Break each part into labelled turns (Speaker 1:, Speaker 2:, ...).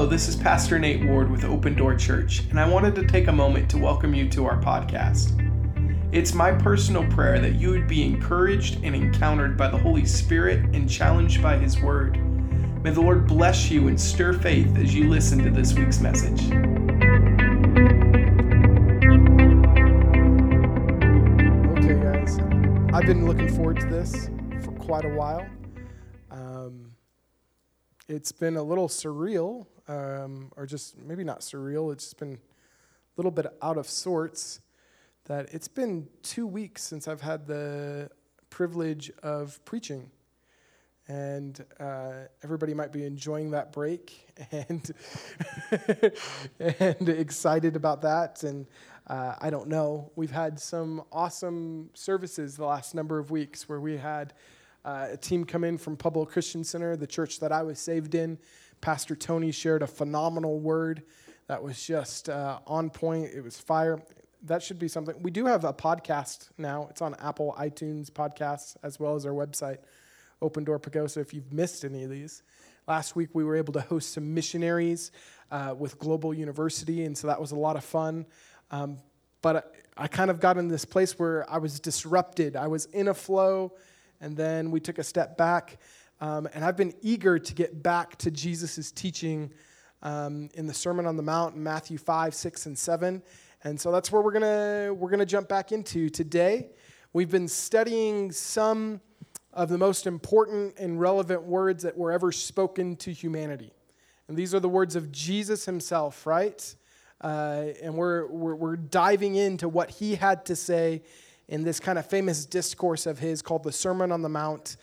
Speaker 1: Hello, this is Pastor Nate Ward with Open Door Church, and I wanted to take a moment to welcome you to our podcast. It's my personal prayer that you would be encouraged and encountered by the Holy Spirit and challenged by His Word. May the Lord bless you and stir faith as you listen to this week's message.
Speaker 2: Okay, guys, I've been looking forward to this for quite a while. Um, it's been a little surreal, um, or just maybe not surreal, it's just been a little bit out of sorts. That it's been two weeks since I've had the privilege of preaching. And uh, everybody might be enjoying that break and, and excited about that. And uh, I don't know. We've had some awesome services the last number of weeks where we had uh, a team come in from Pueblo Christian Center, the church that I was saved in. Pastor Tony shared a phenomenal word that was just uh, on point. It was fire. That should be something. We do have a podcast now. It's on Apple iTunes podcasts as well as our website, Open Door Pagosa. If you've missed any of these, last week we were able to host some missionaries uh, with Global University, and so that was a lot of fun. Um, but I, I kind of got in this place where I was disrupted. I was in a flow, and then we took a step back. Um, and I've been eager to get back to Jesus' teaching um, in the Sermon on the Mount in Matthew 5, 6, and 7. And so that's where we're going we're gonna jump back into today. We've been studying some of the most important and relevant words that were ever spoken to humanity. And these are the words of Jesus himself, right? Uh, and we're, we're, we're diving into what he had to say in this kind of famous discourse of his called the Sermon on the Mount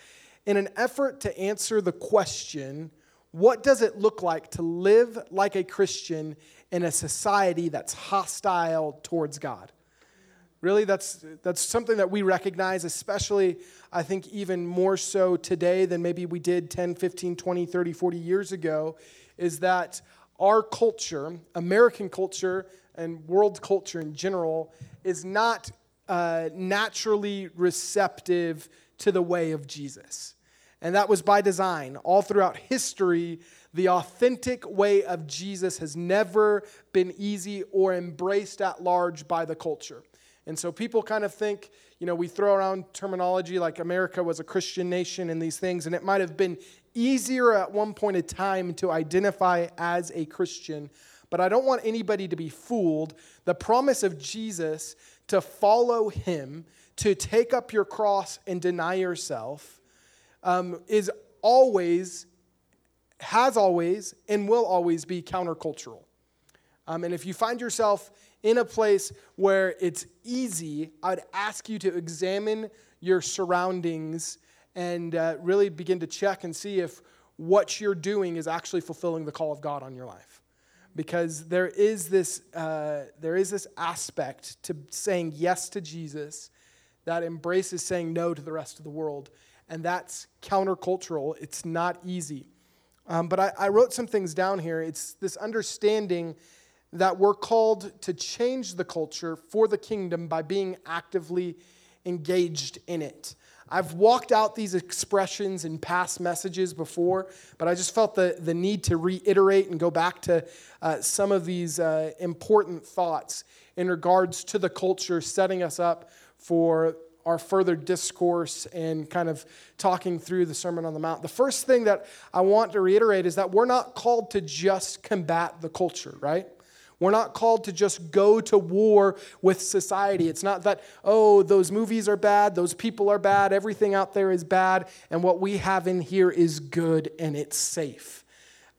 Speaker 2: in an effort to answer the question what does it look like to live like a Christian in a society that's hostile towards God? Really, that's, that's something that we recognize, especially, I think, even more so today than maybe we did 10, 15, 20, 30, 40 years ago, is that our culture, American culture, and world culture in general, is not uh, naturally receptive to the way of Jesus. And that was by design. All throughout history, the authentic way of Jesus has never been easy or embraced at large by the culture. And so people kind of think, you know, we throw around terminology like America was a Christian nation and these things, and it might have been easier at one point in time to identify as a Christian. But I don't want anybody to be fooled. The promise of Jesus to follow him, to take up your cross and deny yourself, um, is always, has always, and will always be countercultural. Um, and if you find yourself in a place where it's easy, I'd ask you to examine your surroundings and uh, really begin to check and see if what you're doing is actually fulfilling the call of God on your life. Because there is this, uh, there is this aspect to saying yes to Jesus that embraces saying no to the rest of the world. And that's countercultural. It's not easy. Um, but I, I wrote some things down here. It's this understanding that we're called to change the culture for the kingdom by being actively engaged in it. I've walked out these expressions in past messages before, but I just felt the, the need to reiterate and go back to uh, some of these uh, important thoughts in regards to the culture, setting us up for our further discourse and kind of talking through the Sermon on the Mount. The first thing that I want to reiterate is that we're not called to just combat the culture, right? We're not called to just go to war with society. It's not that, oh, those movies are bad, those people are bad, everything out there is bad, and what we have in here is good and it's safe.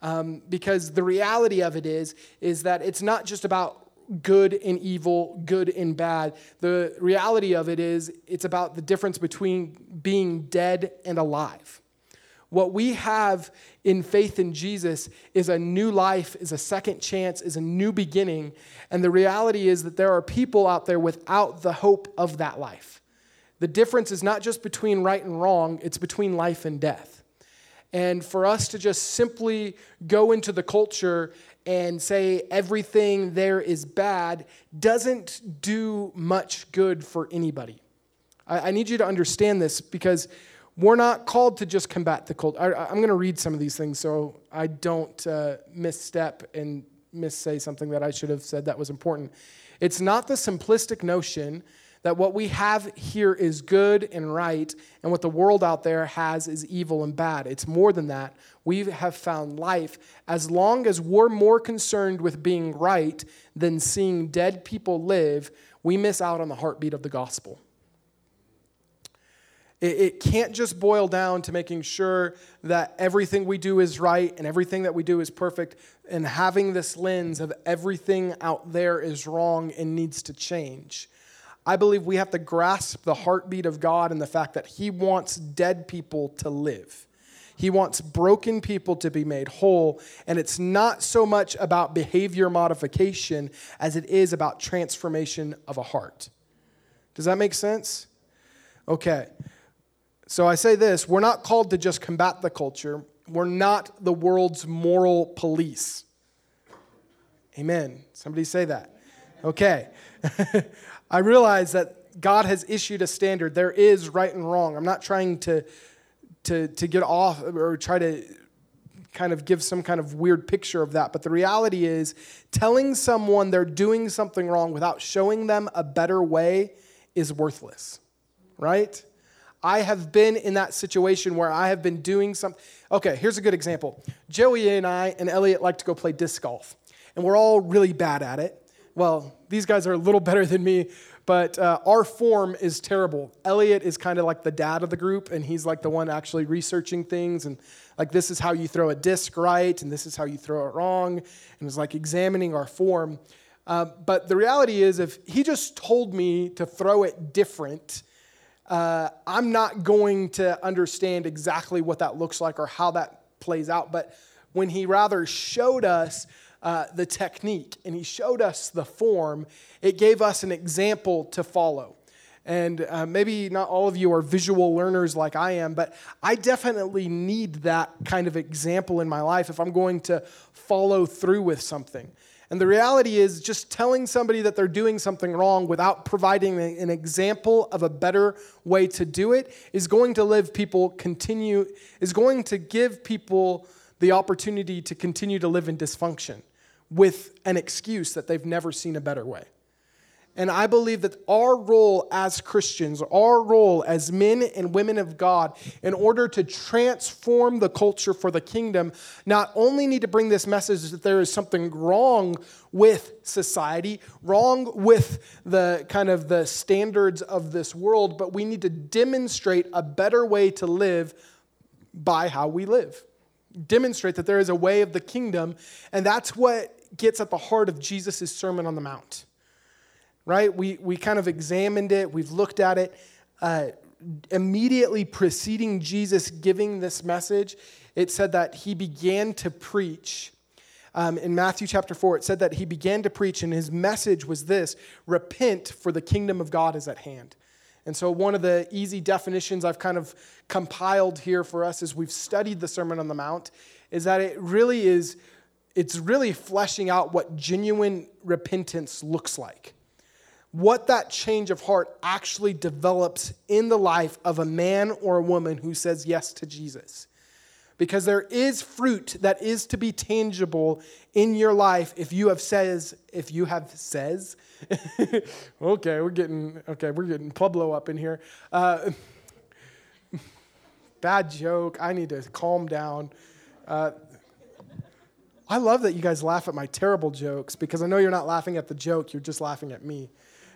Speaker 2: Um, because the reality of it is, is that it's not just about good and evil, good and bad. The reality of it is, it's about the difference between being dead and alive. What we have in faith in Jesus is a new life, is a second chance, is a new beginning. And the reality is that there are people out there without the hope of that life. The difference is not just between right and wrong, it's between life and death. And for us to just simply go into the culture and say everything there is bad doesn't do much good for anybody. I, I need you to understand this because we're not called to just combat the culture. I, am going to read some of these things so I don't uh, misstep and missay something that I should have said that was important. It's not the simplistic notion that what we have here is good and right, and what the world out there has is evil and bad. It's more than that. We have found life. As long as we're more concerned with being right than seeing dead people live, we miss out on the heartbeat of the gospel. It, can't just boil down to making sure that everything we do is right and everything that we do is perfect, and having this lens of everything out there is wrong and needs to change. I believe we have to grasp the heartbeat of God and the fact that He wants dead people to live. He wants broken people to be made whole. And it's not so much about behavior modification as it is about transformation of a heart. Does that make sense? Okay. So I say this we're not called to just combat the culture, we're not the world's moral police. Amen. Somebody say that. Okay. I realize that God has issued a standard. There is right and wrong. I'm not trying to, to, to get off or try to kind of give some kind of weird picture of that. But the reality is, telling someone they're doing something wrong without showing them a better way is worthless, right? I have been in that situation where I have been doing something. Okay, here's a good example. Joey and I and Elliot like to go play disc golf, and we're all really bad at it well, these guys are a little better than me, but uh, our form is terrible. Elliot is kind of like the dad of the group, and he's like the one actually researching things and like this is how you throw a disc right, and this is how you throw it wrong, and is like examining our form. Uh, but the reality is, if he just told me to throw it different, uh, I'm not going to understand exactly what that looks like or how that plays out. But when he rather showed us uh, the technique and he showed us the form, it gave us an example to follow. And uh, maybe not all of you are visual learners like I am, but I definitely need that kind of example in my life if I'm going to follow through with something. And the reality is, just telling somebody that they're doing something wrong without providing an example of a better way to do it is going to live people continue, is going to give people the opportunity to continue to live in dysfunction with an excuse that they've never seen a better way. And I believe that our role as Christians, our role as men and women of God, in order to transform the culture for the kingdom, not only need to bring this message that there is something wrong with society, wrong with the kind of the standards of this world, but we need to demonstrate a better way to live by how we live. Demonstrate that there is a way of the kingdom, and that's what gets at the heart of Jesus' Sermon on the Mount, right? We, we kind of examined it, we've looked at it. Uh, immediately preceding Jesus giving this message, it said that he began to preach. Um, in Matthew chapter 4, it said that he began to preach, and his message was this repent, for the kingdom of God is at hand. And so, one of the easy definitions I've kind of compiled here for us as we've studied the Sermon on the Mount is that it really is it's really fleshing out what genuine repentance looks like. What that change of heart actually develops in the life of a man or a woman who says yes to Jesus. Because there is fruit that is to be tangible in your life if you have says, if you have says, okay, we're getting, okay, we're getting Pueblo up in here. Uh, bad joke. I need to calm down. Uh, I love that you guys laugh at my terrible jokes because I know you're not laughing at the joke, you're just laughing at me.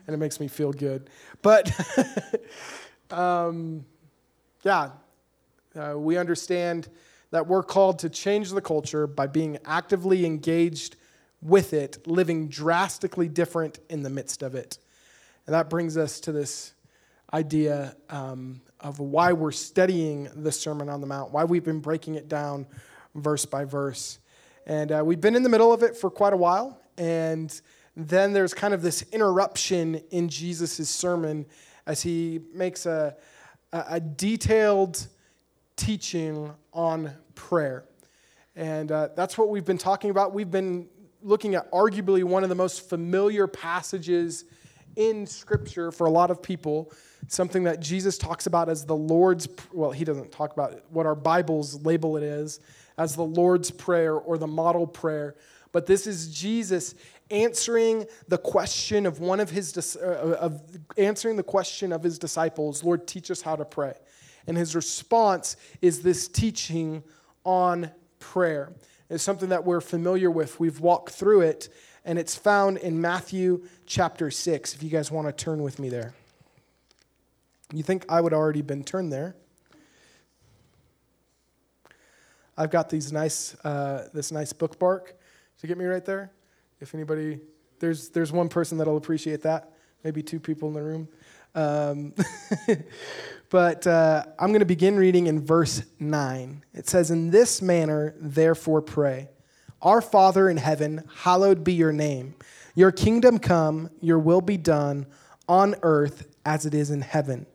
Speaker 2: And it makes me feel good. But um, yeah, uh, we understand that we're called to change the culture by being actively engaged with it, living drastically different in the midst of it. And that brings us to this idea um, of why we're studying the Sermon on the Mount, why we've been breaking it down verse by verse. And uh, we've been in the middle of it for quite a while. And then there's kind of this interruption in Jesus' sermon as he makes a, a, detailed teaching on prayer. And uh, that's what we've been talking about. We've been looking at arguably one of the most familiar passages in Scripture for a lot of people something that Jesus talks about as the Lord's, well, he doesn't talk about what our Bibles label it as, as the Lord's Prayer or the model prayer. But this is Jesus answering the question of one of his, uh, of answering the question of his disciples, Lord, teach us how to pray. And his response is this teaching on prayer. It's something that we're familiar with. We've walked through it, and it's found in Matthew chapter 6, if you guys want to turn with me there. You think I would already been turned there? I've got these nice, uh, this nice bookmark to get me right there. If anybody, there's there's one person that'll appreciate that. Maybe two people in the room. Um, but uh, I'm going to begin reading in verse nine. It says, "In this manner, therefore, pray: Our Father in heaven, hallowed be your name. Your kingdom come. Your will be done on earth as it is in heaven."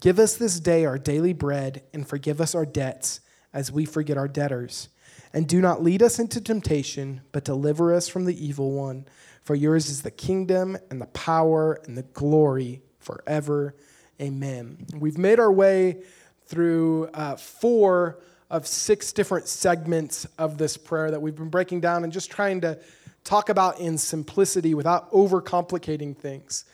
Speaker 2: Give us this day our daily bread, and forgive us our debts as we forget our debtors. And do not lead us into temptation, but deliver us from the evil one. For yours is the kingdom, and the power, and the glory forever. Amen. We've made our way through uh, four of six different segments of this prayer that we've been breaking down and just trying to talk about in simplicity without overcomplicating things.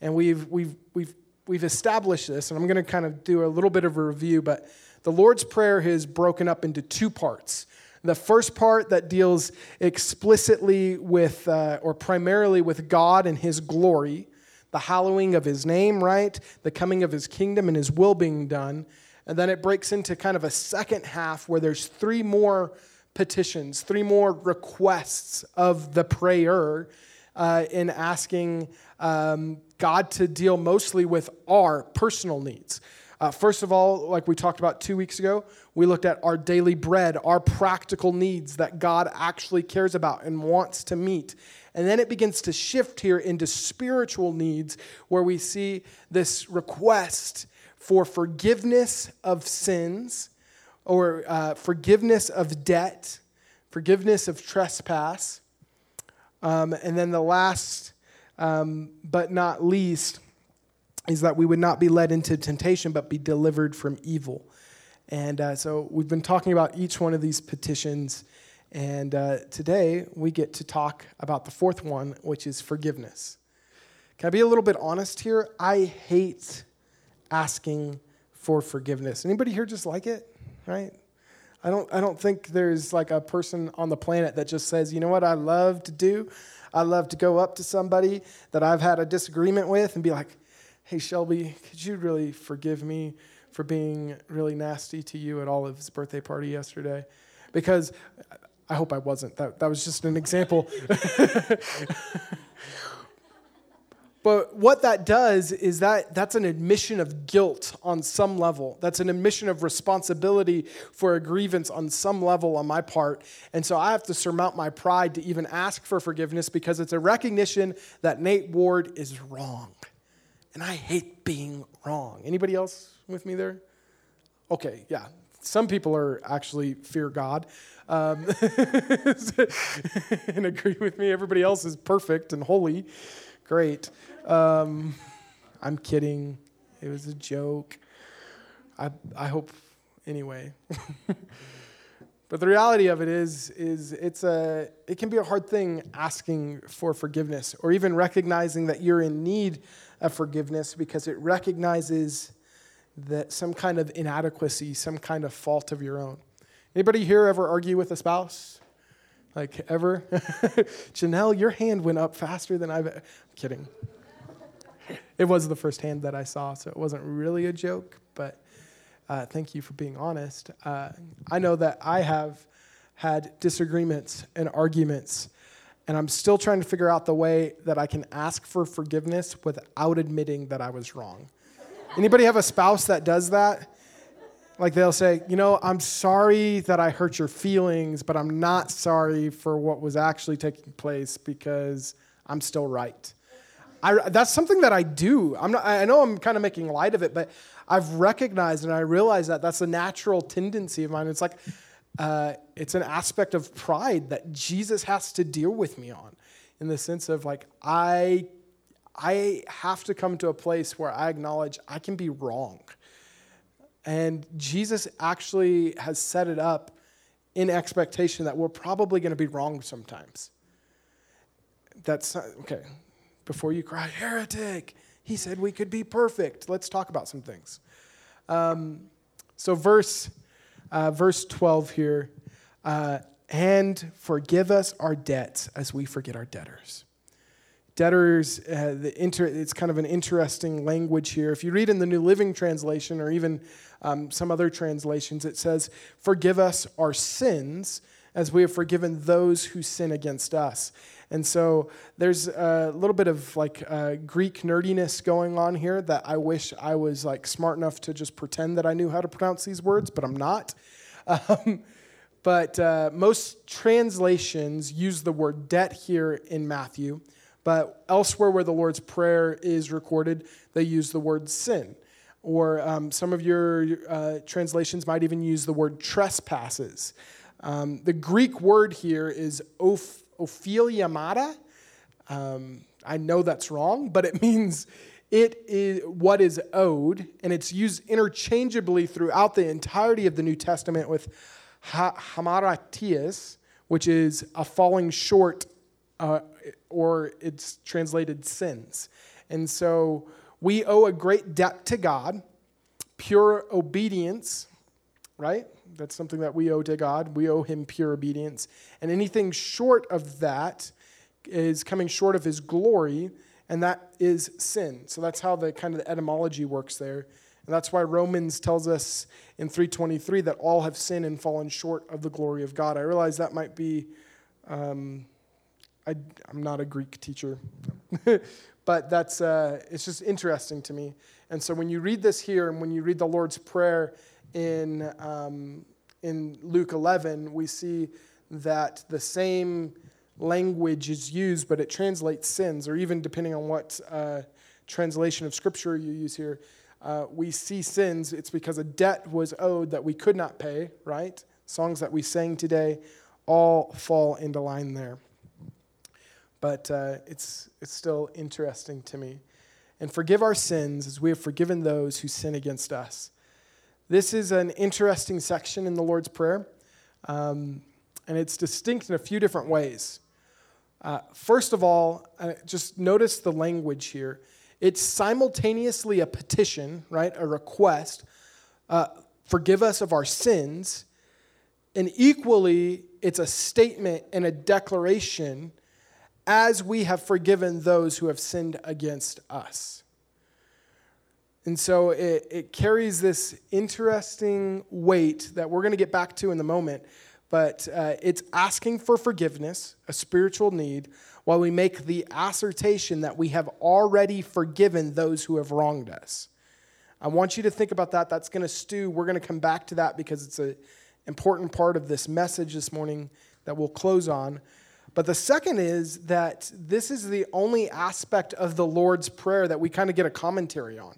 Speaker 2: And we've, we've, we've we've established this, and I'm going to kind of do a little bit of a review, but the Lord's Prayer is broken up into two parts. The first part that deals explicitly with, uh, or primarily with God and His glory, the hallowing of His name, right? The coming of His kingdom and His will being done. And then it breaks into kind of a second half where there's three more petitions, three more requests of the prayer uh, in asking um, God to deal mostly with our personal needs. Uh, first of all, like we talked about two weeks ago, we looked at our daily bread, our practical needs that God actually cares about and wants to meet. And then it begins to shift here into spiritual needs where we see this request for forgiveness of sins or uh, forgiveness of debt, forgiveness of trespass. Um, and then the last um, but not least, is that we would not be led into temptation, but be delivered from evil. And uh, so we've been talking about each one of these petitions. And uh, today we get to talk about the fourth one, which is forgiveness. Can I be a little bit honest here? I hate asking for forgiveness. Anybody here just like it? Right? I don't, I don't think there's like a person on the planet that just says, you know what I love to do? I love to go up to somebody that I've had a disagreement with and be like, hey, Shelby, could you really forgive me for being really nasty to you at Olive's birthday party yesterday? Because I hope I wasn't. That, that was just an example. But what that does is that that's an admission of guilt on some level. That's an admission of responsibility for a grievance on some level on my part. And so I have to surmount my pride to even ask for forgiveness because it's a recognition that Nate Ward is wrong. And I hate being wrong. Anybody else with me there? Okay, yeah. Some people are actually fear God um, and agree with me. Everybody else is perfect and holy. Great. Um, I'm kidding. It was a joke. I, I hope, anyway. but the reality of it is, is it's a, it can be a hard thing asking for forgiveness or even recognizing that you're in need of forgiveness because it recognizes that some kind of inadequacy, some kind of fault of your own. Anybody here ever argue with a spouse? Like ever? Janelle, your hand went up faster than I've. I'm kidding it was the first hand that I saw, so it wasn't really a joke, but uh, thank you for being honest. Uh, I know that I have had disagreements and arguments, and I'm still trying to figure out the way that I can ask for forgiveness without admitting that I was wrong. Anybody have a spouse that does that? Like they'll say, you know, I'm sorry that I hurt your feelings, but I'm not sorry for what was actually taking place because I'm still right. I, that's something that I do. I'm not, I know I'm kind of making light of it, but I've recognized and I realize that that's a natural tendency of mine. It's like, uh, it's an aspect of pride that Jesus has to deal with me on in the sense of like, I, I have to come to a place where I acknowledge I can be wrong. And Jesus actually has set it up in expectation that we're probably going to be wrong sometimes. That's okay. Before you cry, heretic, he said we could be perfect. Let's talk about some things. Um, so, verse, uh, verse 12 here, uh, and forgive us our debts as we forget our debtors debtors, uh, the inter, it's kind of an interesting language here. If you read in the New Living Translation or even um, some other translations, it says, Forgive us our sins as we have forgiven those who sin against us. And so there's a little bit of like uh, Greek nerdiness going on here that I wish I was like smart enough to just pretend that I knew how to pronounce these words, but I'm not. Um, but uh, most translations use the word debt here in Matthew. But elsewhere where the Lord's Prayer is recorded, they use the word sin. Or um, some of your uh, translations might even use the word trespasses. Um, the Greek word here is oph- opheliomata. Um, I know that's wrong, but it means it is what is owed, and it's used interchangeably throughout the entirety of the New Testament with ha- hamartias, which is a falling short uh, or it's translated sins. And so we owe a great debt to God, pure obedience, right? That's something that we owe to God. We owe Him pure obedience. And anything short of that is coming short of His glory, and that is sin. So that's how the kind of the etymology works there. And that's why Romans tells us in 323 that all have sinned and fallen short of the glory of God. I realize that might be um, I, am not a Greek teacher, but that's, uh, it's just interesting to me. And so when you read this here and when you read the Lord's Prayer in, um, in Luke 11, we see that the same language is used, but it translates sins, or even depending on what uh, translation of Scripture you use here, uh, we see sins. It's because a debt was owed that we could not pay, right? Songs that we sang today all fall into line there but uh, it's, it's still interesting to me. And forgive our sins as we have forgiven those who sin against us. This is an interesting section in the Lord's Prayer, um, and it's distinct in a few different ways. Uh, first of all, uh, just notice the language here. It's simultaneously a petition, right? A request. Uh, forgive us of our sins. And equally, it's a statement and a declaration as we have forgiven those who have sinned against us. And so it, it carries this interesting weight that we're going to get back to in the moment, but uh, it's asking for forgiveness, a spiritual need, while we make the assertion that we have already forgiven those who have wronged us. I want you to think about that. That's going to stew. We're going to come back to that because it's an important part of this message this morning that we'll close on. But the second is that this is the only aspect of the Lord's Prayer that we kind of get a commentary on.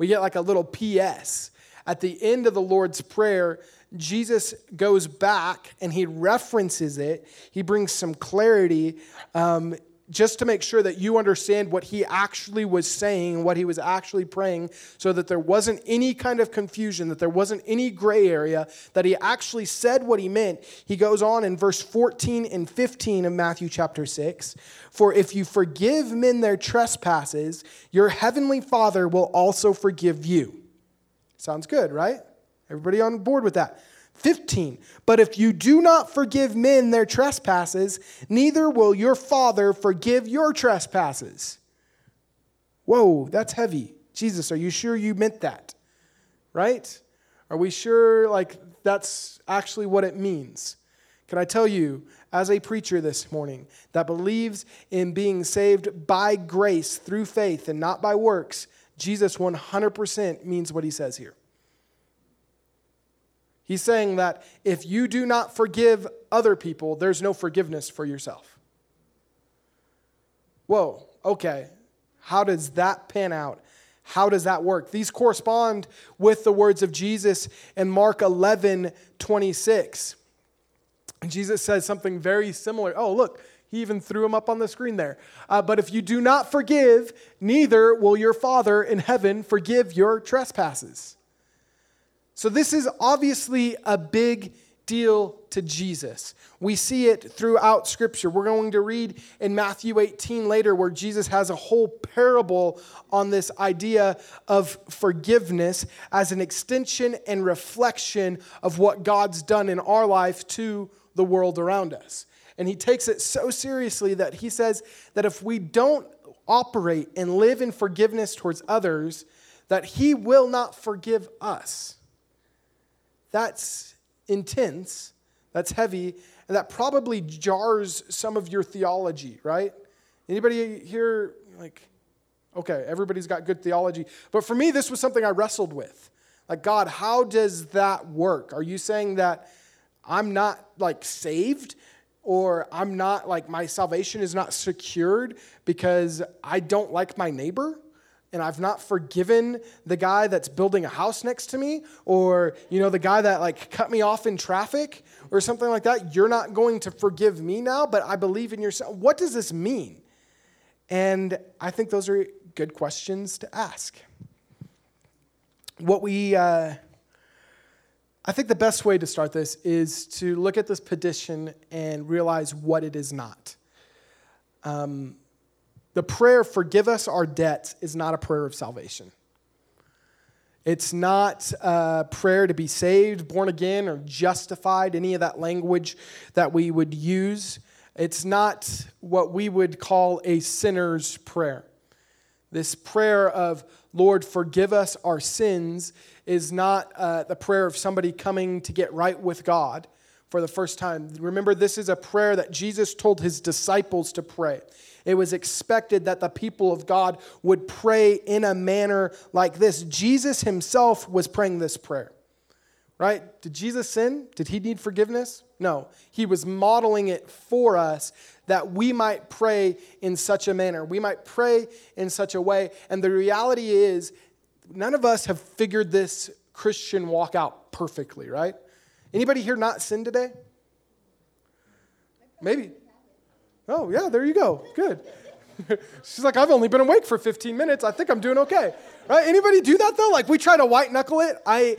Speaker 2: We get like a little PS. At the end of the Lord's Prayer, Jesus goes back and he references it. He brings some clarity. Um, just to make sure that you understand what he actually was saying, what he was actually praying, so that there wasn't any kind of confusion, that there wasn't any gray area, that he actually said what he meant. He goes on in verse 14 and 15 of Matthew chapter 6 For if you forgive men their trespasses, your heavenly Father will also forgive you. Sounds good, right? Everybody on board with that? 15. But if you do not forgive men their trespasses, neither will your Father forgive your trespasses. Whoa, that's heavy. Jesus, are you sure you meant that? Right? Are we sure like that's actually what it means? Can I tell you, as a preacher this morning that believes in being saved by grace through faith and not by works, Jesus 100% means what he says here. He's saying that if you do not forgive other people, there's no forgiveness for yourself. Whoa, okay. How does that pan out? How does that work? These correspond with the words of Jesus in Mark 11 26. Jesus says something very similar. Oh, look, He even threw him up on the screen there. Uh, but if you do not forgive, neither will your Father in heaven forgive your trespasses. So, this is obviously a big deal to Jesus. We see it throughout Scripture. We're going to read in Matthew 18 later, where Jesus has a whole parable on this idea of forgiveness as an extension and reflection of what God's done in our life to the world around us. And he takes it so seriously that he says that if we don't operate and live in forgiveness towards others, that he will not forgive us. That's intense, that's heavy, and that probably jars some of your theology, right? Anybody here like okay, everybody's got good theology, but for me this was something I wrestled with. Like God, how does that work? Are you saying that I'm not like saved or I'm not like my salvation is not secured because I don't like my neighbor and I've not forgiven the guy that's building a house next to me or you know the guy that like cut me off in traffic or something like that. You're not going to forgive me now but I believe in yourself. What does this mean? And I think those are good questions to ask. What we uh, I think the best way to start this is to look at this petition and realize what it is not. Um, the prayer, forgive us our debts, is not a prayer of salvation. It's not a prayer to be saved, born again, or justified, any of that language that we would use. It's not what we would call a sinner's prayer. This prayer of, Lord, forgive us our sins, is not uh, the prayer of somebody coming to get right with God for the first time. Remember, this is a prayer that Jesus told his disciples to pray. It was expected that the people of God would pray in a manner like this. Jesus himself was praying this prayer, right? Did Jesus sin? Did he need forgiveness? No. He was modeling it for us that we might pray in such a manner. We might pray in such a way. And the reality is, none of us have figured this Christian walk out perfectly, right? Anybody here not sin today? Maybe. Oh, yeah, there you go. Good. She's like, I've only been awake for 15 minutes. I think I'm doing okay. Right? Anybody do that though? Like we try to white knuckle it. I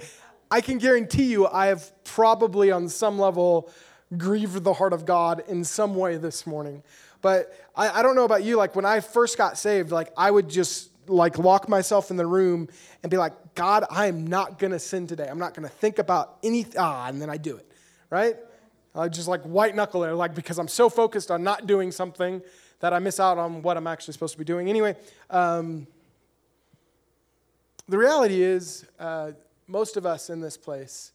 Speaker 2: I can guarantee you I have probably on some level grieved the heart of God in some way this morning. But I, I don't know about you, like when I first got saved, like I would just like lock myself in the room and be like, God, I am not gonna sin today. I'm not gonna think about anything. Ah, and then I do it, right? I just like white knuckle it, like because I'm so focused on not doing something that I miss out on what I'm actually supposed to be doing. Anyway, um, the reality is, uh, most of us in this place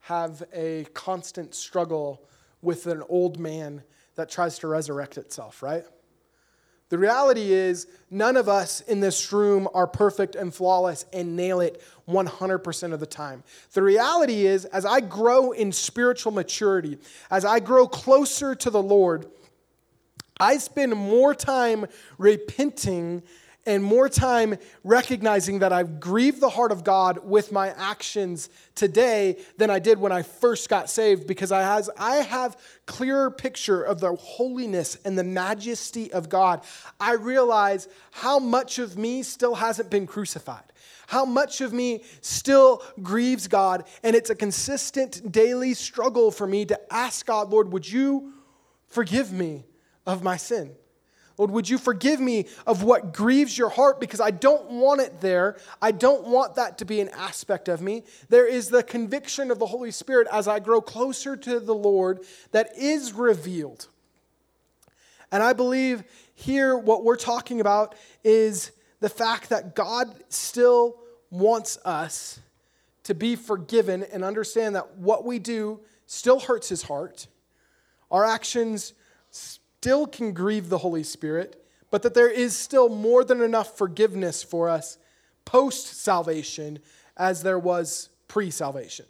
Speaker 2: have a constant struggle with an old man that tries to resurrect itself, right? The reality is, none of us in this room are perfect and flawless and nail it 100% of the time. The reality is, as I grow in spiritual maturity, as I grow closer to the Lord, I spend more time repenting and more time recognizing that I've grieved the heart of God with my actions today than I did when I first got saved because I, has, I have clearer picture of the holiness and the majesty of God. I realize how much of me still hasn't been crucified. How much of me still grieves God, and it's a consistent daily struggle for me to ask God, Lord, would you forgive me of my sin? Lord, would you forgive me of what grieves your heart because I don't want it there. I don't want that to be an aspect of me. There is the conviction of the Holy Spirit as I grow closer to the Lord that is revealed. And I believe here what we're talking about is the fact that God still wants us to be forgiven and understand that what we do still hurts his heart. Our actions still can grieve the Holy Spirit, but that there is still more than enough forgiveness for us post salvation as there was pre salvation.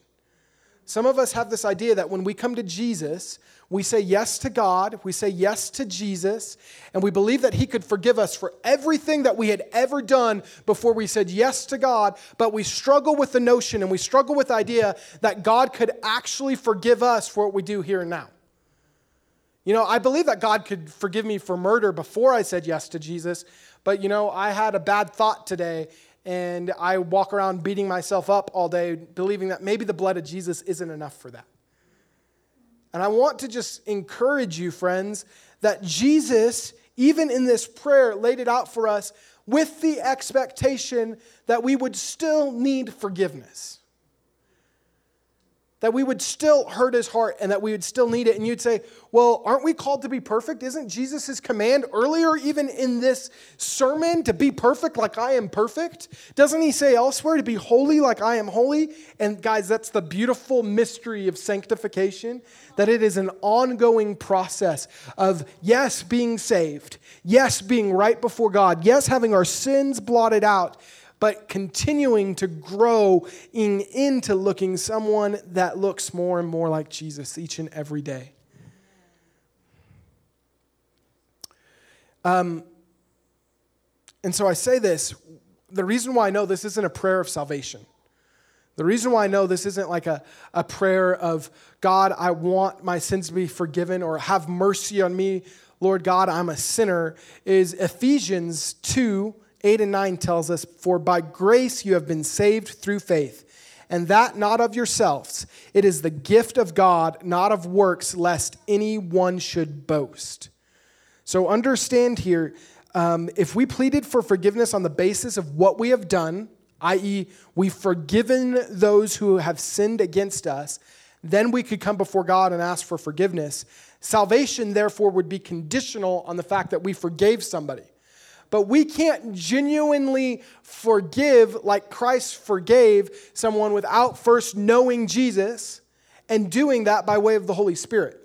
Speaker 2: Some of us have this idea that when we come to Jesus, we say yes to God, we say yes to Jesus, and we believe that He could forgive us for everything that we had ever done before we said yes to God, but we struggle with the notion and we struggle with the idea that God could actually forgive us for what we do here and now. You know, I believe that God could forgive me for murder before I said yes to Jesus, but you know, I had a bad thought today and I walk around beating myself up all day, believing that maybe the blood of Jesus isn't enough for that. And I want to just encourage you, friends, that Jesus, even in this prayer, laid it out for us with the expectation that we would still need forgiveness that we would still hurt his heart and that we would still need it. And you'd say, Well, aren't we called to be perfect? Isn't Jesus' command earlier, even in this sermon, to be perfect like I am perfect? Doesn't he say elsewhere to be holy like I am holy? And guys, that's the beautiful mystery of sanctification that it is an ongoing process of, yes, being saved, yes, being right before God, yes, having our sins blotted out but continuing to grow in, into looking someone that looks more and more like Jesus each and every day. Um, and so I say this the reason why I know this isn't a prayer of salvation. The reason why I know this isn't like a, a prayer of, God, I want my sins to be forgiven or have mercy on me, Lord God, I'm a sinner, is Ephesians 2 8 and 9 tells us, For by grace you have been saved through faith, and that not of yourselves. It is the gift of God, not of works, lest anyone should boast. So understand here um, if we pleaded for forgiveness on the basis of what we have done, i.e., we've forgiven those who have sinned against us, then we could come before God and ask for forgiveness. Salvation, therefore, would be conditional on the fact that we forgave somebody. But we can't genuinely forgive like Christ forgave someone without first knowing Jesus and doing that by way of the Holy Spirit.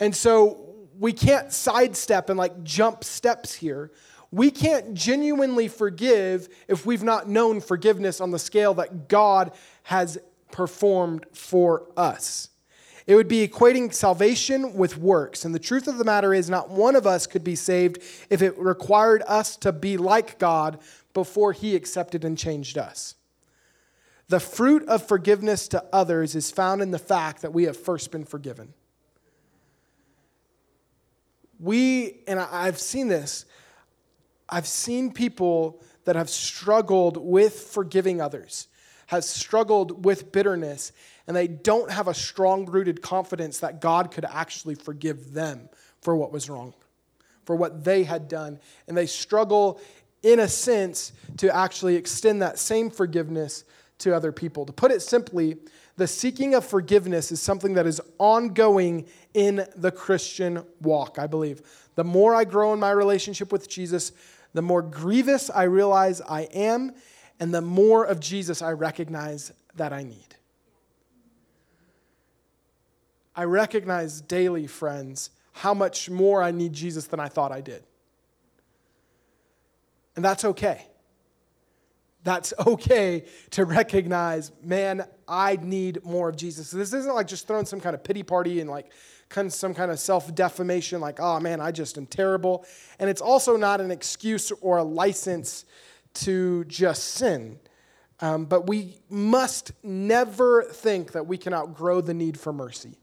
Speaker 2: And so we can't sidestep and like jump steps here. We can't genuinely forgive if we've not known forgiveness on the scale that God has performed for us. It would be equating salvation with works. And the truth of the matter is, not one of us could be saved if it required us to be like God before He accepted and changed us. The fruit of forgiveness to others is found in the fact that we have first been forgiven. We, and I've seen this, I've seen people that have struggled with forgiving others, have struggled with bitterness, and they don't have a strong rooted confidence that God could actually forgive them for what was wrong, for what they had done. And they struggle, in a sense, to actually extend that same forgiveness to other people. To put it simply, the seeking of forgiveness is something that is ongoing in the Christian walk, I believe. The more I grow in my relationship with Jesus, the more grievous I realize I am, and the more of Jesus I recognize that I need. I recognize daily, friends, how much more I need Jesus than I thought I did. And that's okay. That's okay to recognize, man, I need more of Jesus. So this isn't like just throwing some kind of pity party and like kind of some kind of self defamation, like, oh man, I just am terrible. And it's also not an excuse or a license to just sin. Um, but we must never think that we can outgrow the need for mercy.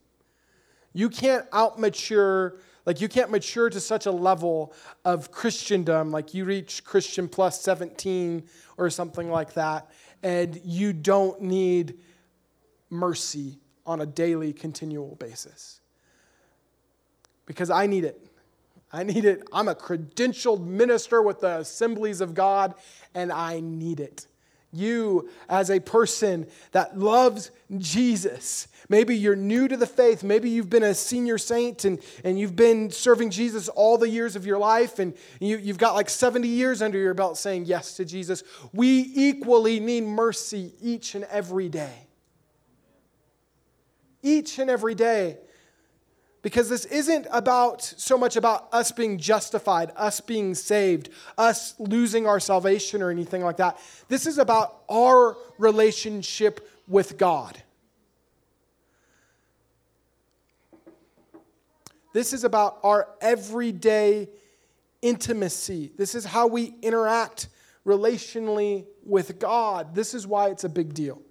Speaker 2: You can't outmature, like, you can't mature to such a level of Christendom, like you reach Christian plus 17 or something like that, and you don't need mercy on a daily, continual basis. Because I need it. I need it. I'm a credentialed minister with the assemblies of God, and I need it you as a person that loves Jesus. Maybe you're new to the faith. Maybe you've been a senior saint and, and you've been serving Jesus all the years of your life and you, you've got like 70 years under your belt saying yes to Jesus. We equally need mercy each and every day. Each and every day because this isn't about so much about us being justified, us being saved, us losing our salvation or anything like that. This is about our relationship with God. This is about our everyday intimacy. This is how we interact relationally with God. This is why it's a big deal.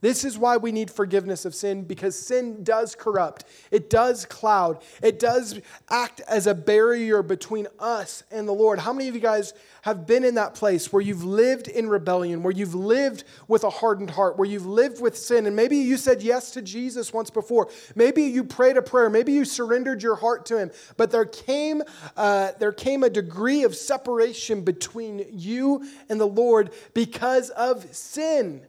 Speaker 2: This is why we need forgiveness of sin because sin does corrupt. It does cloud. It does act as a barrier between us and the Lord. How many of you guys have been in that place where you've lived in rebellion, where you've lived with a hardened heart, where you've lived with sin? And maybe you said yes to Jesus once before. Maybe you prayed a prayer. Maybe you surrendered your heart to Him. But there came, uh, there came a degree of separation between you and the Lord because of sin.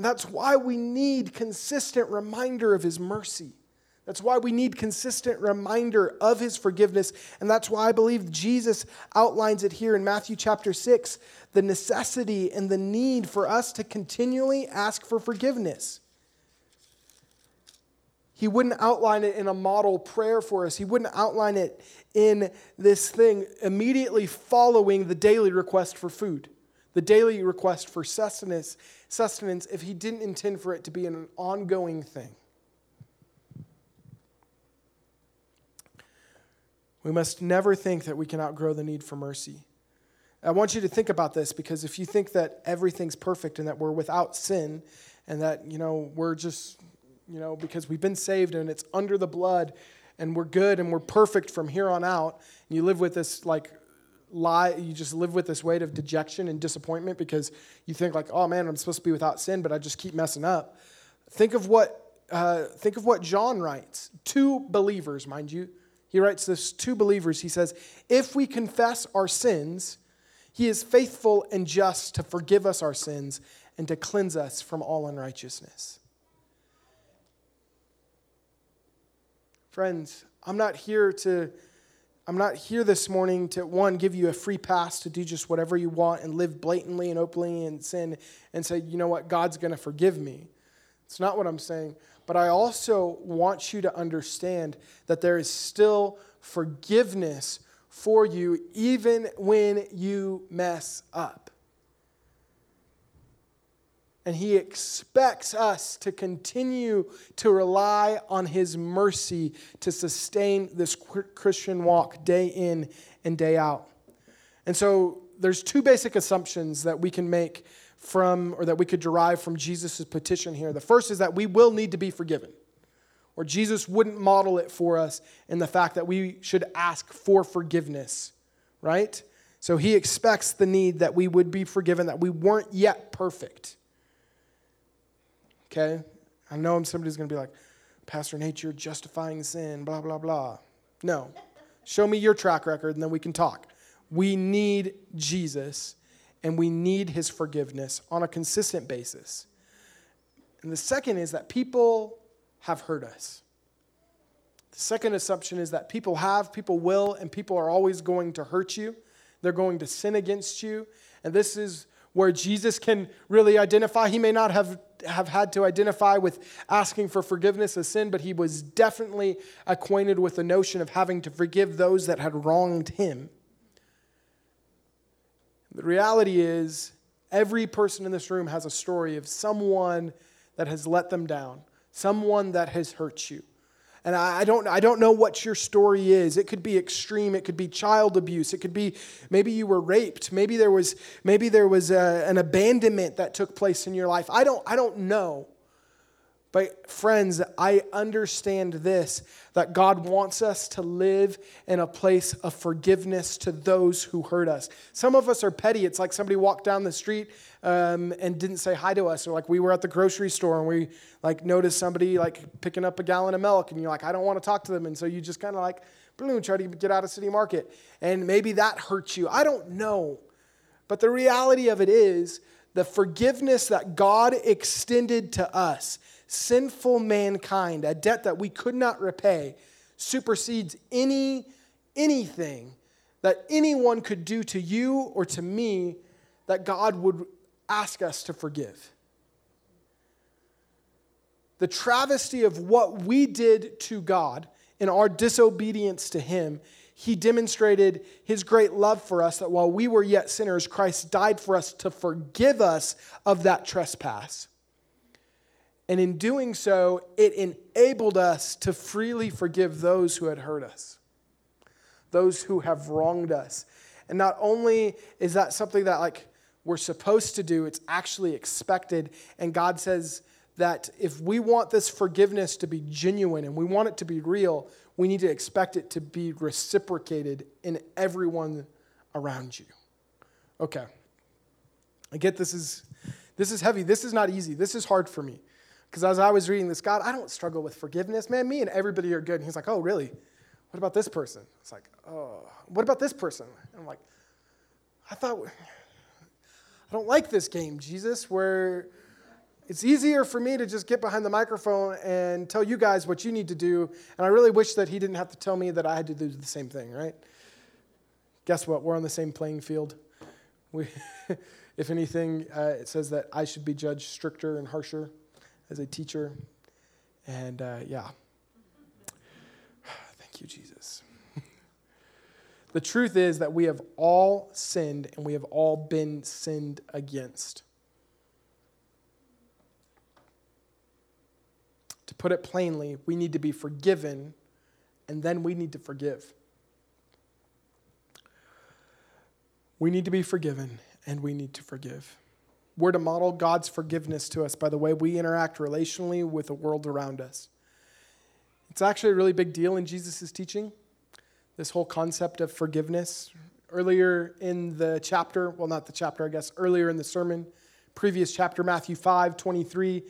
Speaker 2: And that's why we need consistent reminder of his mercy. That's why we need consistent reminder of his forgiveness. And that's why I believe Jesus outlines it here in Matthew chapter 6 the necessity and the need for us to continually ask for forgiveness. He wouldn't outline it in a model prayer for us. He wouldn't outline it in this thing immediately following the daily request for food, the daily request for sustenance sustenance if he didn't intend for it to be an ongoing thing. We must never think that we can outgrow the need for mercy. I want you to think about this because if you think that everything's perfect and that we're without sin and that, you know, we're just, you know, because we've been saved and it's under the blood and we're good and we're perfect from here on out, and you live with this like lie you just live with this weight of dejection and disappointment because you think like oh man i'm supposed to be without sin but i just keep messing up. Think of what uh, think of what john writes. Two believers mind you. He writes this two believers. He says if we confess our sins he is faithful and just to forgive us our sins and to cleanse us from all unrighteousness. Friends i'm not here to I'm not here this morning to, one, give you a free pass to do just whatever you want and live blatantly and openly in sin and say, you know what, God's going to forgive me. It's not what I'm saying. But I also want you to understand that there is still forgiveness for you even when you mess up. And he expects us to continue to rely on his mercy to sustain this Christian walk day in and day out. And so there's two basic assumptions that we can make from, or that we could derive from Jesus' petition here. The first is that we will need to be forgiven, or Jesus wouldn't model it for us in the fact that we should ask for forgiveness, right? So he expects the need that we would be forgiven, that we weren't yet perfect. Okay? I know somebody's going to be like, Pastor Nate, you're justifying sin, blah, blah, blah. No. Show me your track record and then we can talk. We need Jesus and we need his forgiveness on a consistent basis. And the second is that people have hurt us. The second assumption is that people have, people will, and people are always going to hurt you. They're going to sin against you. And this is where Jesus can really identify. He may not have, have had to identify with asking for forgiveness of sin, but he was definitely acquainted with the notion of having to forgive those that had wronged him. The reality is, every person in this room has a story of someone that has let them down, someone that has hurt you. And I don't, I don't know what your story is. It could be extreme. It could be child abuse. It could be maybe you were raped. Maybe there was, maybe there was a, an abandonment that took place in your life. I don't, I don't know. But, friends, I understand this that God wants us to live in a place of forgiveness to those who hurt us. Some of us are petty. It's like somebody walked down the street um, and didn't say hi to us, or like we were at the grocery store and we like noticed somebody like picking up a gallon of milk, and you're like, I don't want to talk to them. And so you just kind of like, boom, try to get out of city market. And maybe that hurts you. I don't know. But the reality of it is, the forgiveness that God extended to us sinful mankind, a debt that we could not repay, supersedes any anything that anyone could do to you or to me that God would ask us to forgive. The travesty of what we did to God in our disobedience to Him, He demonstrated His great love for us that while we were yet sinners, Christ died for us to forgive us of that trespass. And in doing so, it enabled us to freely forgive those who had hurt us, those who have wronged us. And not only is that something that, like, we're supposed to do, it's actually expected. And God says that if we want this forgiveness to be genuine and we want it to be real, we need to expect it to be reciprocated in everyone around you. Okay. I get this is this is heavy. This is not easy. This is hard for me. Because as I was reading this, God, I don't struggle with forgiveness. Man, me and everybody are good. And he's like, oh, really? What about this person? It's like, oh, what about this person? And I'm like, I thought, I don't like this game, Jesus, where it's easier for me to just get behind the microphone and tell you guys what you need to do. And I really wish that he didn't have to tell me that I had to do the same thing, right? Guess what? We're on the same playing field. We, if anything, uh, it says that I should be judged stricter and harsher as a teacher. And uh, yeah, Thank you, Jesus. the truth is that we have all sinned and we have all been sinned against. To put it plainly, we need to be forgiven and then we need to forgive. We need to be forgiven and we need to forgive. We're to model God's forgiveness to us by the way we interact relationally with the world around us. It's actually a really big deal in Jesus' teaching, this whole concept of forgiveness. Earlier in the chapter, well, not the chapter, I guess, earlier in the sermon, previous chapter, Matthew 5, 23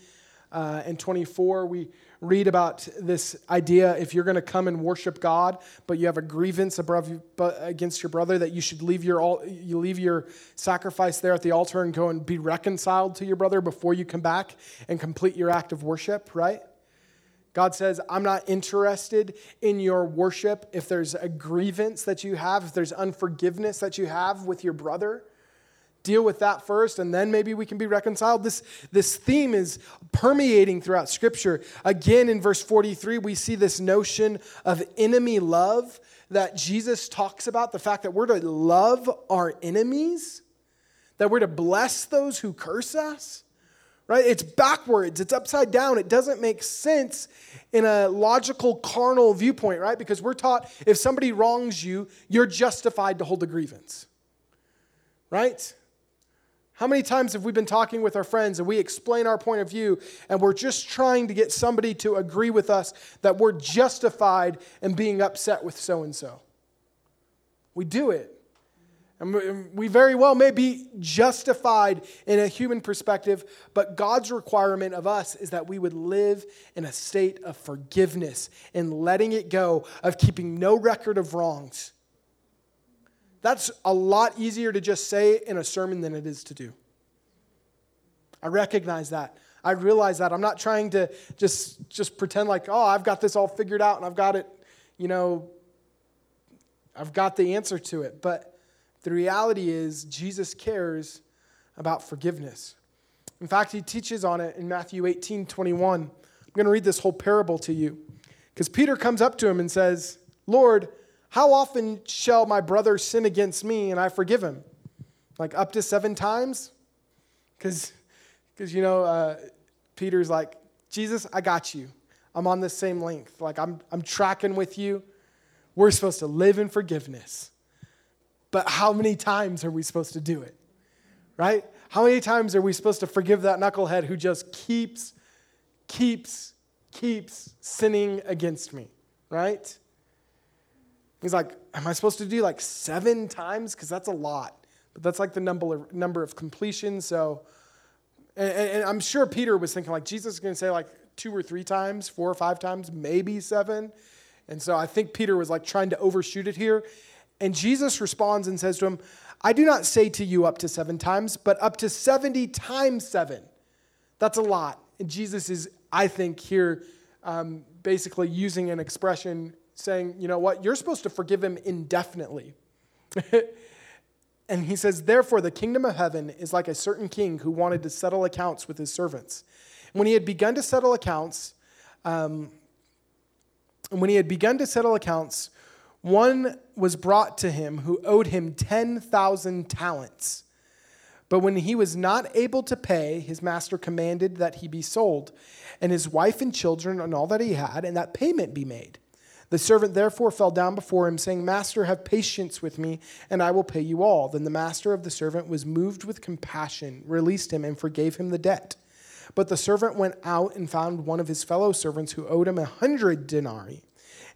Speaker 2: uh, and 24, we read about this idea if you're going to come and worship God, but you have a grievance above, against your brother, that you should leave your, you leave your sacrifice there at the altar and go and be reconciled to your brother before you come back and complete your act of worship, right? God says, I'm not interested in your worship if there's a grievance that you have, if there's unforgiveness that you have with your brother. Deal with that first, and then maybe we can be reconciled. This, this theme is permeating throughout Scripture. Again, in verse 43, we see this notion of enemy love that Jesus talks about the fact that we're to love our enemies, that we're to bless those who curse us right? It's backwards, it's upside down. It doesn't make sense in a logical, carnal viewpoint, right? Because we're taught if somebody wrongs you, you're justified to hold a grievance, right? How many times have we been talking with our friends and we explain our point of view and we're just trying to get somebody to agree with us that we're justified in being upset with so and so? We do it. And we very well may be justified in a human perspective, but God's requirement of us is that we would live in a state of forgiveness and letting it go, of keeping no record of wrongs. That's a lot easier to just say in a sermon than it is to do. I recognize that. I realize that. I'm not trying to just, just pretend like, oh, I've got this all figured out and I've got it, you know, I've got the answer to it. But the reality is, Jesus cares about forgiveness. In fact, he teaches on it in Matthew 18 21. I'm going to read this whole parable to you. Because Peter comes up to him and says, Lord, how often shall my brother sin against me and I forgive him? Like up to seven times? Because, you know, uh, Peter's like, Jesus, I got you. I'm on the same length. Like, I'm, I'm tracking with you. We're supposed to live in forgiveness. But how many times are we supposed to do it? Right? How many times are we supposed to forgive that knucklehead who just keeps, keeps, keeps sinning against me? Right? He's like, Am I supposed to do like seven times? Because that's a lot. But that's like the number of, number of completion. So, and, and I'm sure Peter was thinking, like, Jesus is going to say like two or three times, four or five times, maybe seven. And so I think Peter was like trying to overshoot it here. And Jesus responds and says to him, I do not say to you up to seven times, but up to 70 times seven. That's a lot. And Jesus is, I think, here um, basically using an expression saying, you know what, you're supposed to forgive him indefinitely. and he says, therefore, the kingdom of heaven is like a certain king who wanted to settle accounts with his servants. When he had begun to settle accounts, um, when he had begun to settle accounts, one was brought to him who owed him 10,000 talents. But when he was not able to pay, his master commanded that he be sold, and his wife and children and all that he had, and that payment be made. The servant therefore fell down before him, saying, Master, have patience with me, and I will pay you all. Then the master of the servant was moved with compassion, released him, and forgave him the debt. But the servant went out and found one of his fellow servants who owed him a hundred denarii.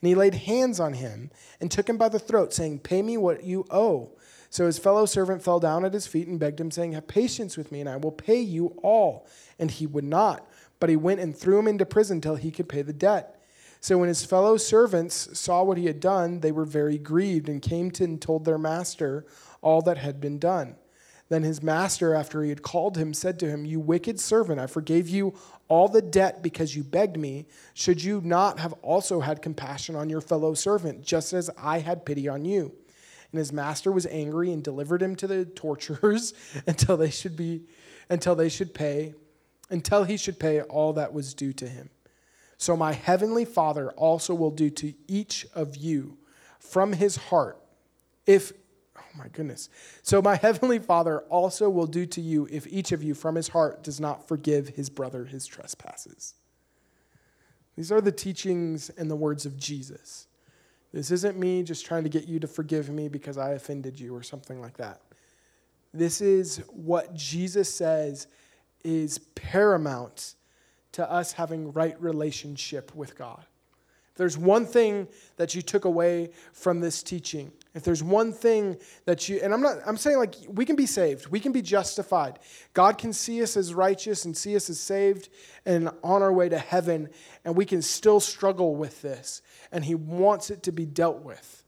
Speaker 2: And he laid hands on him and took him by the throat, saying, Pay me what you owe. So his fellow servant fell down at his feet and begged him, saying, Have patience with me, and I will pay you all. And he would not, but he went and threw him into prison till he could pay the debt. So when his fellow servants saw what he had done, they were very grieved and came to and told their master all that had been done. Then his master, after he had called him, said to him, You wicked servant, I forgave you all the debt because you begged me. Should you not have also had compassion on your fellow servant, just as I had pity on you? And his master was angry and delivered him to the torturers until they should be until they should pay until he should pay all that was due to him. So my heavenly Father also will do to each of you from his heart if oh my goodness. So my heavenly Father also will do to you if each of you from his heart does not forgive his brother his trespasses. These are the teachings and the words of Jesus. This isn't me just trying to get you to forgive me because I offended you or something like that. This is what Jesus says is paramount to us having right relationship with God. If there's one thing that you took away from this teaching, if there's one thing that you, and I'm not, I'm saying like we can be saved, we can be justified. God can see us as righteous and see us as saved and on our way to heaven, and we can still struggle with this. And He wants it to be dealt with.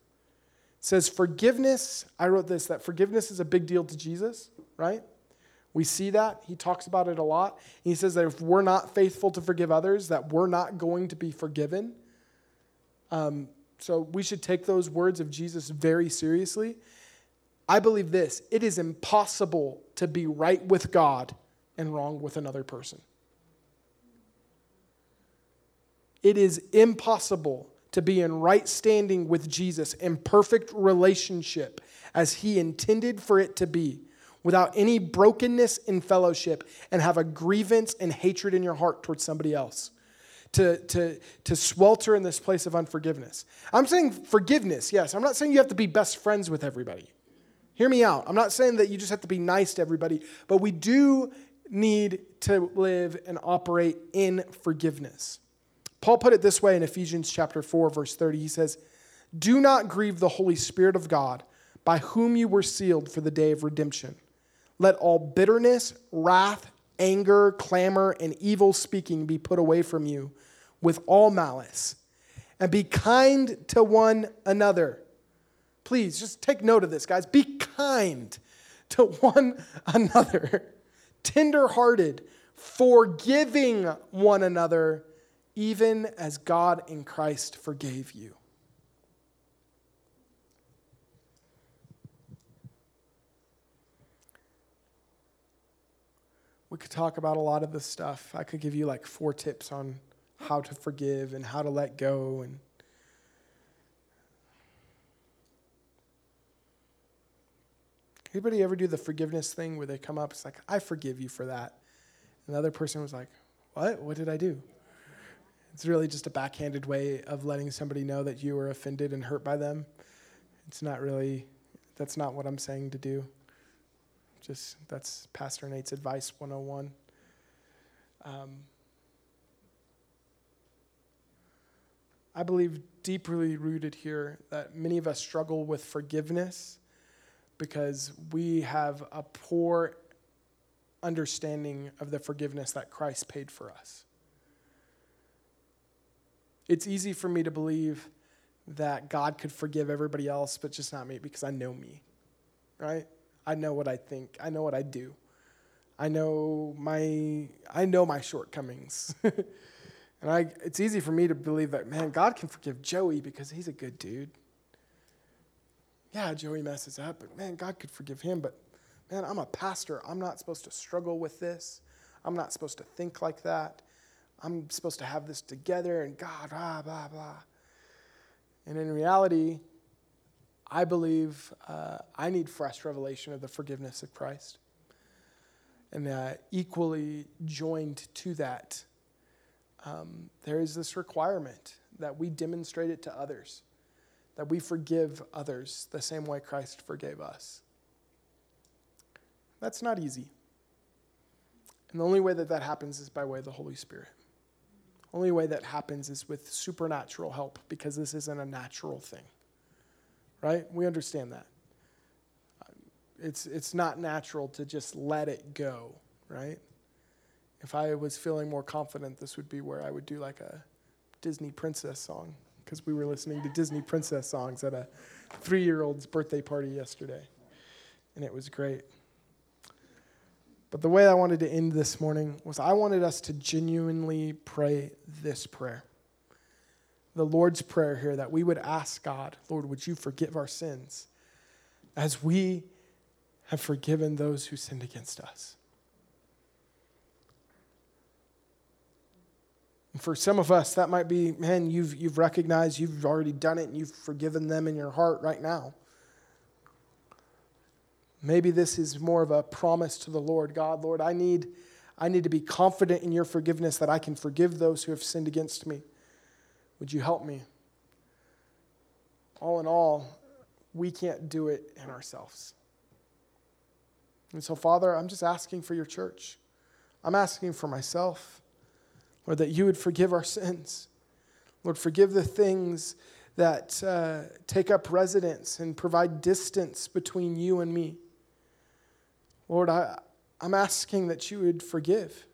Speaker 2: It says forgiveness, I wrote this, that forgiveness is a big deal to Jesus, right? We see that. He talks about it a lot. He says that if we're not faithful to forgive others, that we're not going to be forgiven. Um, so we should take those words of Jesus very seriously. I believe this it is impossible to be right with God and wrong with another person. It is impossible to be in right standing with Jesus in perfect relationship as he intended for it to be without any brokenness in fellowship and have a grievance and hatred in your heart towards somebody else. To, to, to swelter in this place of unforgiveness. I'm saying forgiveness, yes. I'm not saying you have to be best friends with everybody. Hear me out. I'm not saying that you just have to be nice to everybody, but we do need to live and operate in forgiveness. Paul put it this way in Ephesians chapter 4 verse 30. He says, "Do not grieve the Holy Spirit of God, by whom you were sealed for the day of redemption." Let all bitterness, wrath, anger, clamor, and evil speaking be put away from you with all malice. And be kind to one another. Please, just take note of this, guys. Be kind to one another, tenderhearted, forgiving one another, even as God in Christ forgave you. We could talk about a lot of this stuff. I could give you like four tips on how to forgive and how to let go and Anybody ever do the forgiveness thing where they come up, it's like, I forgive you for that. And the other person was like, What? What did I do? It's really just a backhanded way of letting somebody know that you were offended and hurt by them. It's not really, that's not what I'm saying to do. Just that's Pastor Nate's advice 101. Um, I believe deeply rooted here that many of us struggle with forgiveness because we have a poor understanding of the forgiveness that Christ paid for us. It's easy for me to believe that God could forgive everybody else, but just not me because I know me, right? I know what I think. I know what I do. I know my I know my shortcomings. and I it's easy for me to believe that man, God can forgive Joey because he's a good dude. Yeah, Joey messes up, but man, God could forgive him, but man, I'm a pastor. I'm not supposed to struggle with this. I'm not supposed to think like that. I'm supposed to have this together and God, blah, blah, blah. And in reality, I believe uh, I need fresh revelation of the forgiveness of Christ. And uh, equally joined to that, um, there is this requirement that we demonstrate it to others, that we forgive others the same way Christ forgave us. That's not easy. And the only way that that happens is by way of the Holy Spirit. Only way that happens is with supernatural help because this isn't a natural thing. Right? We understand that. It's, it's not natural to just let it go, right? If I was feeling more confident, this would be where I would do like a Disney princess song because we were listening to Disney princess songs at a three year old's birthday party yesterday. And it was great. But the way I wanted to end this morning was I wanted us to genuinely pray this prayer. The Lord's Prayer here that we would ask God, Lord, would you forgive our sins as we have forgiven those who sinned against us? And for some of us, that might be, man, you've, you've recognized you've already done it and you've forgiven them in your heart right now. Maybe this is more of a promise to the Lord. God, Lord, I need, I need to be confident in your forgiveness that I can forgive those who have sinned against me. Would you help me? All in all, we can't do it in ourselves. And so, Father, I'm just asking for your church. I'm asking for myself, Lord, that you would forgive our sins. Lord, forgive the things that uh, take up residence and provide distance between you and me. Lord, I, I'm asking that you would forgive.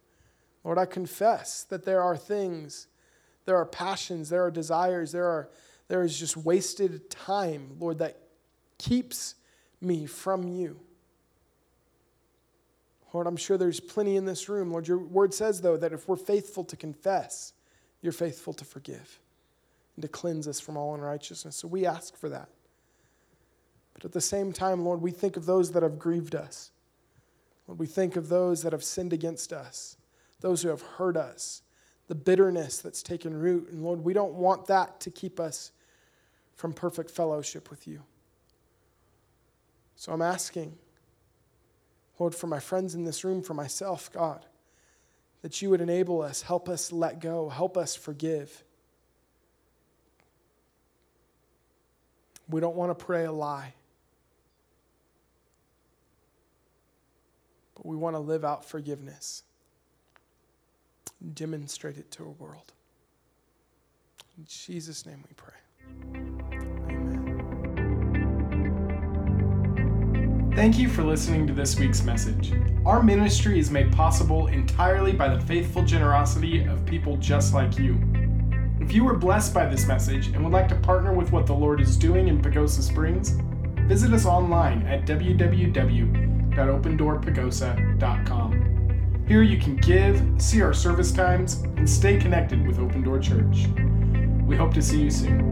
Speaker 2: Lord, I confess that there are things, there are passions, there are desires, there, are, there is just wasted time, Lord, that keeps me from you. Lord, I'm sure there's plenty in this room. Lord, your word says, though, that if we're faithful to confess, you're faithful to forgive and to cleanse us from all unrighteousness. So we ask for that. But at the same time, Lord, we think of those that have grieved us. Lord, we think of those that have sinned against us, those who have hurt us, the bitterness that's taken root. And Lord, we don't want that to keep us from perfect fellowship with you. So I'm asking, Lord, for my friends in this room, for myself, God, that you would enable us, help us let go, help us forgive. We don't want to pray a lie. but we want to live out forgiveness, demonstrate it to a world. In Jesus' name we pray. Amen.
Speaker 1: Thank you for listening to this week's message. Our ministry is made possible entirely by the faithful generosity of people just like you. If you were blessed by this message and would like to partner with what the Lord is doing in Pagosa Springs, visit us online at www www.opendoorpagosa.com. Here you can give, see our service times, and stay connected with Open Door Church. We hope to see you soon.